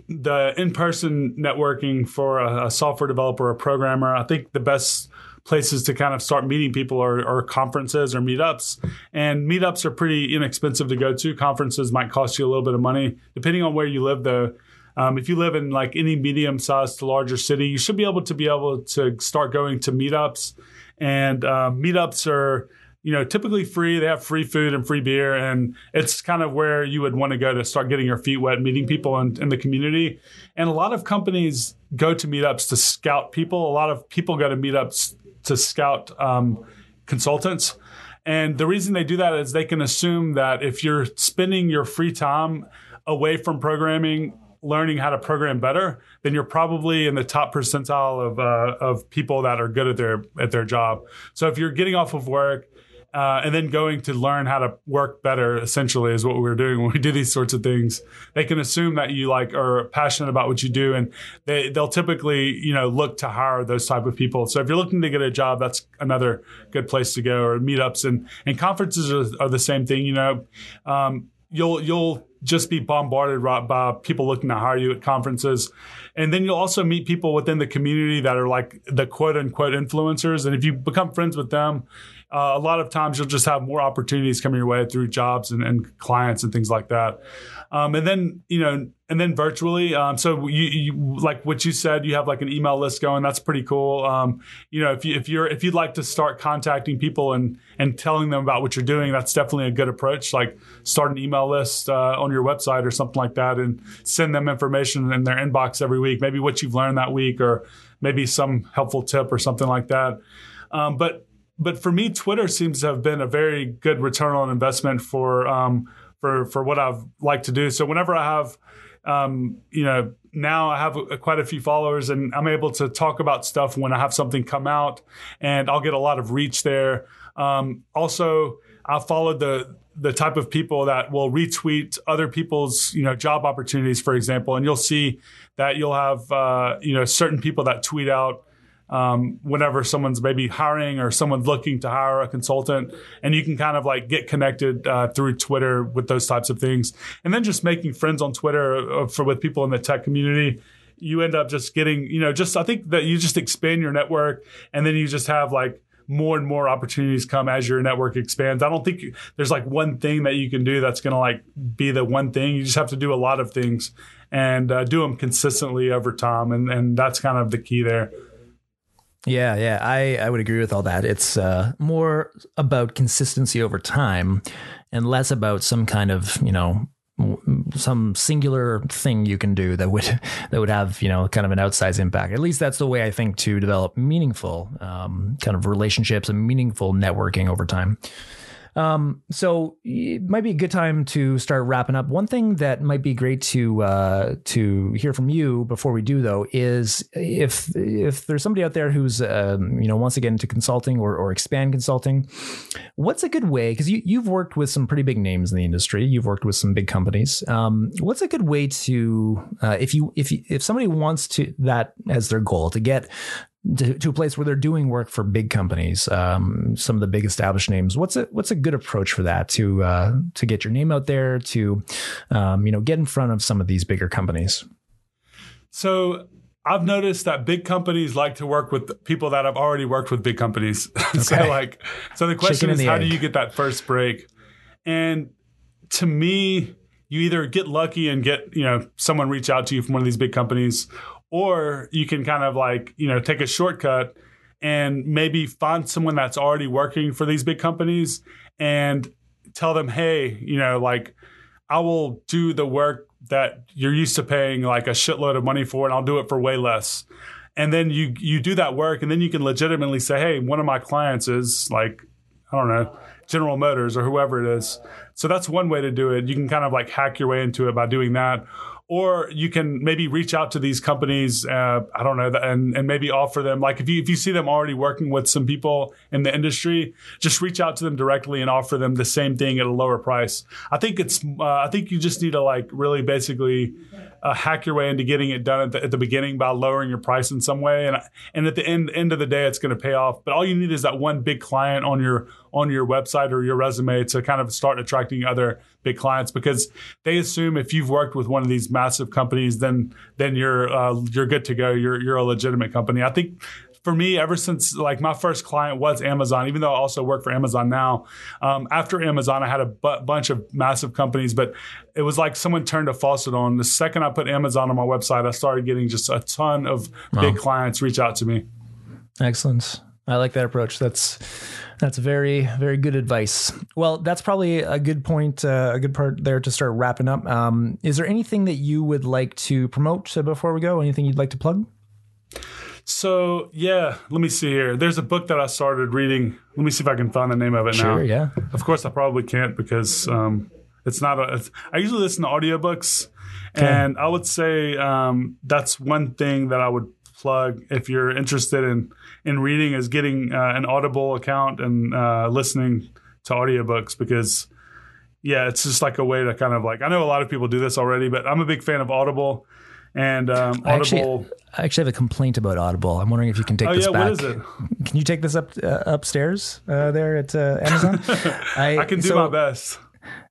the in-person networking for a, a software developer, a programmer, I think the best places to kind of start meeting people are, are, conferences or meetups. And meetups are pretty inexpensive to go to. Conferences might cost you a little bit of money, depending on where you live, though. Um, if you live in like any medium sized to larger city, you should be able to be able to start going to meetups. And um, meetups are, you know, typically free. They have free food and free beer, and it's kind of where you would want to go to start getting your feet wet, meeting people in, in the community. And a lot of companies go to meetups to scout people. A lot of people go to meetups to scout um, consultants. And the reason they do that is they can assume that if you're spending your free time away from programming, learning how to program better, then you're probably in the top percentile of uh, of people that are good at their at their job. So if you're getting off of work uh, and then going to learn how to work better essentially is what we're doing when we do these sorts of things they can assume that you like are passionate about what you do and they, they'll typically you know look to hire those type of people so if you're looking to get a job that's another good place to go or meetups and and conferences are, are the same thing you know um, you'll you'll just be bombarded by people looking to hire you at conferences. And then you'll also meet people within the community that are like the quote unquote influencers. And if you become friends with them, uh, a lot of times you'll just have more opportunities coming your way through jobs and, and clients and things like that. Um, and then, you know, and then virtually. Um, so you, you, like what you said, you have like an email list going. That's pretty cool. Um, you know, if you, if you're, if you'd like to start contacting people and, and telling them about what you're doing, that's definitely a good approach. Like start an email list, uh, on your website or something like that and send them information in their inbox every week, maybe what you've learned that week or maybe some helpful tip or something like that. Um, but but for me, Twitter seems to have been a very good return on investment for um, for for what I've liked to do. So whenever I have, um, you know, now I have a, quite a few followers, and I'm able to talk about stuff when I have something come out, and I'll get a lot of reach there. Um, also, I followed the the type of people that will retweet other people's you know job opportunities, for example, and you'll see that you'll have uh, you know certain people that tweet out um, whenever someone's maybe hiring or someone's looking to hire a consultant, and you can kind of like get connected uh, through Twitter with those types of things, and then just making friends on Twitter uh, for with people in the tech community. You end up just getting, you know, just I think that you just expand your network, and then you just have like more and more opportunities come as your network expands. I don't think there's like one thing that you can do that's going to like be the one thing. You just have to do a lot of things and uh, do them consistently over time, and and that's kind of the key there. Yeah, yeah, I, I would agree with all that. It's uh, more about consistency over time and less about some kind of, you know, some singular thing you can do that would that would have you know kind of an outsized impact. At least that's the way I think to develop meaningful um, kind of relationships and meaningful networking over time. Um, so it might be a good time to start wrapping up. One thing that might be great to uh, to hear from you before we do, though, is if if there's somebody out there who's um, you know wants to get into consulting or, or expand consulting, what's a good way? Because you you've worked with some pretty big names in the industry. You've worked with some big companies. Um, what's a good way to uh, if you if you, if somebody wants to that as their goal to get to, to, a place where they're doing work for big companies, um, some of the big established names. What's a what's a good approach for that to uh, to get your name out there to um, you know get in front of some of these bigger companies? So I've noticed that big companies like to work with people that have already worked with big companies. so Okay. like, so the question Chicken is, the how do you get that first break? And to me, you either get lucky and get you know someone reach out to you from one of these big companies, or you can kind of like you know take a shortcut and maybe find someone that's already working for these big companies and tell them, hey, you know, like I will do the work that you're used to paying like a shitload of money for, and I'll do it for way less. And then you you do that work, and then you can legitimately say, hey, one of my clients is like, I don't know, General Motors or whoever it is. So that's one way to do it. You can kind of like hack your way into it by doing that. Or you can maybe reach out to these companies, uh, I don't know, and, and maybe offer them, like if you, if you see them already working with some people in the industry, just reach out to them directly and offer them the same thing at a lower price. I think it's, uh, I think you just need to like really basically uh, hack your way into getting it done at the, at the beginning by lowering your price in some way. And, and at the end, end of the day, it's going to pay off. But all you need is that one big client on your, on your website or your resume to kind of start attracting other big clients because they assume if you've worked with one of these massive companies, then then you're uh, you're good to go. You're you're a legitimate company. I think for me, ever since like my first client was Amazon, even though I also work for Amazon now. Um, after Amazon, I had a bu- bunch of massive companies, but it was like someone turned a faucet on. The second I put Amazon on my website, I started getting just a ton of big clients reach out to me. Excellent. I like that approach. That's that's very very good advice. Well, that's probably a good point, uh, a good part there to start wrapping up. Um, is there anything that you would like to promote uh, before we go? Anything you'd like to plug? So yeah, let me see here. There's a book that I started reading. Let me see if I can find the name of it now. Sure. Yeah. Of course, I probably can't because um, it's not a. It's, I usually listen to audiobooks, and I would say um, that's one thing that I would plug if you're interested in in reading is getting uh, an Audible account and uh, listening to audiobooks because yeah, it's just like a way to kind of like I know a lot of people do this already, but I'm a big fan of Audible. And um, I actually, Audible, I actually have a complaint about Audible. I'm wondering if you can take oh this yeah, back. what is it? Can you take this up uh, upstairs uh, there at uh, Amazon? I can do so my best.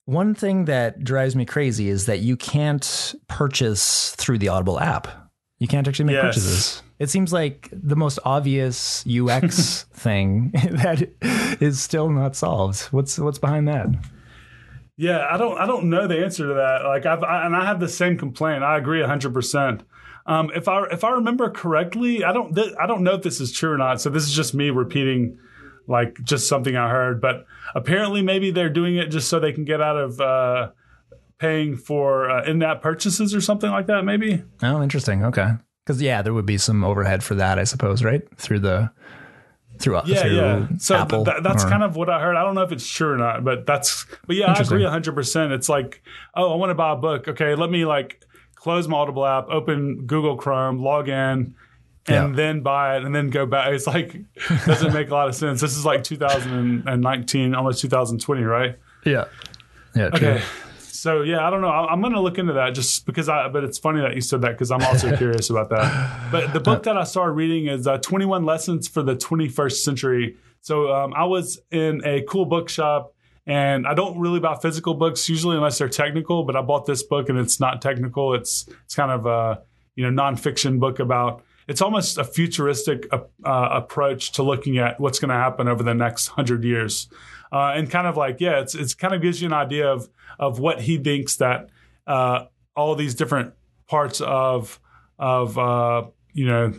One thing that drives me crazy is that you can't purchase through the Audible app. You can't actually make Yes. purchases. It seems like the most obvious UX thing that is still not solved. What's what's behind that? Yeah, I don't I don't know the answer to that. Like I've I, and I have the same complaint. I agree 100%. Um, if I if I remember correctly, I don't th- I don't know if this is true or not. So this is just me repeating like just something I heard, but apparently maybe they're doing it just so they can get out of uh, paying for uh, in-app purchases or something like that maybe. Oh, interesting. Okay, because yeah, there would be some overhead for that, I suppose, right? Through the through Yeah, through yeah. So th- that, that's or- kind of what I heard. I don't know if it's true or not, but that's. But yeah, I agree. 100. percent It's like, oh, I want to buy a book. Okay, let me like close multiple app, open Google Chrome, log in, and Yeah. then buy it, and then go back. It's like doesn't make a lot of sense. This is like 2019, almost 2020, right? yeah, yeah. True. Okay. So yeah, I don't know. I- I'm going to look into that just because I. But it's funny that you said that because I'm also curious about that. But the book that I started reading is uh, 21 Lessons for the 21st Century. So um, I was in a cool bookshop, and I don't really buy physical books usually unless they're technical. But I bought this book, and it's not technical. It's it's kind of a you know nonfiction book about. It's almost a futuristic uh, uh, approach to looking at what's going to happen over the next hundred years uh, and kind of like yeah, it's it's kind of gives you an idea of of what he thinks that uh, all these different parts of of uh, you know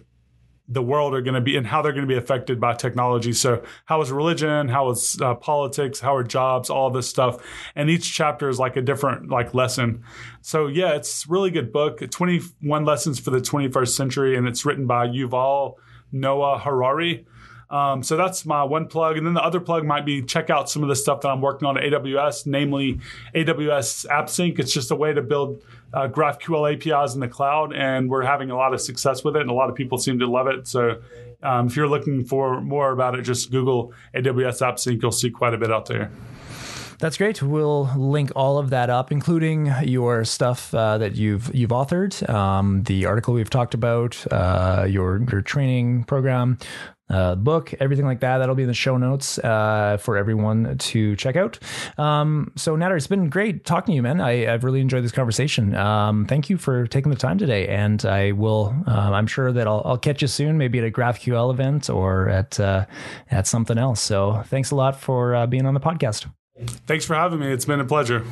the world are going to be and how they're going to be affected by technology. So how is religion? How is uh, politics? How are jobs? All this stuff, and each chapter is like a different like lesson. So yeah, it's really good book. Twenty one lessons for the twenty first century, and it's written by Yuval Noah Harari. Um, so that's my one plug. And then the other plug might be check out some of the stuff that I'm working on at AWS, namely AWS AppSync. It's just a way to build uh, GraphQL APIs in the cloud, and we're having a lot of success with it, and a lot of people seem to love it. So um, if you're looking for more about it, just Google AWS AppSync. You'll see quite a bit out there. That's great. We'll link all of that up, including your stuff uh, that you've you've authored, um, the article we've talked about, uh, your your training program. Uh, book, everything like that. That'll be in the show notes uh, for everyone to check out. Um, so, Nader, it's been great talking to you, man. I, have really enjoyed this conversation. Um, thank you for taking the time today. And I will, um, I'm sure that I'll, I'll, catch you soon, maybe at a GraphQL event or at, uh, at something else. So, thanks a lot for uh, being on the podcast. Thanks for having me. It's been a pleasure.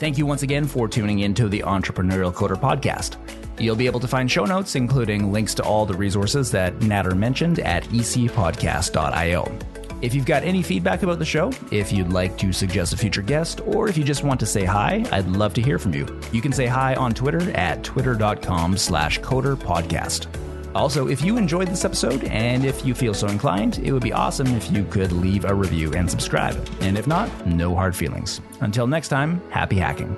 Thank you once again for tuning into the Entrepreneurial Coder podcast. You'll be able to find show notes, including links to all the resources that Nader mentioned at ecpodcast.io. If you've got any feedback about the show, if you'd like to suggest a future guest, or if you just want to say hi, I'd love to hear from you. You can say hi on Twitter at twitter.com slash coderpodcast. Also, if you enjoyed this episode and if you feel so inclined, it would be awesome if you could leave a review and subscribe. And if not, no hard feelings. Until next time, happy hacking.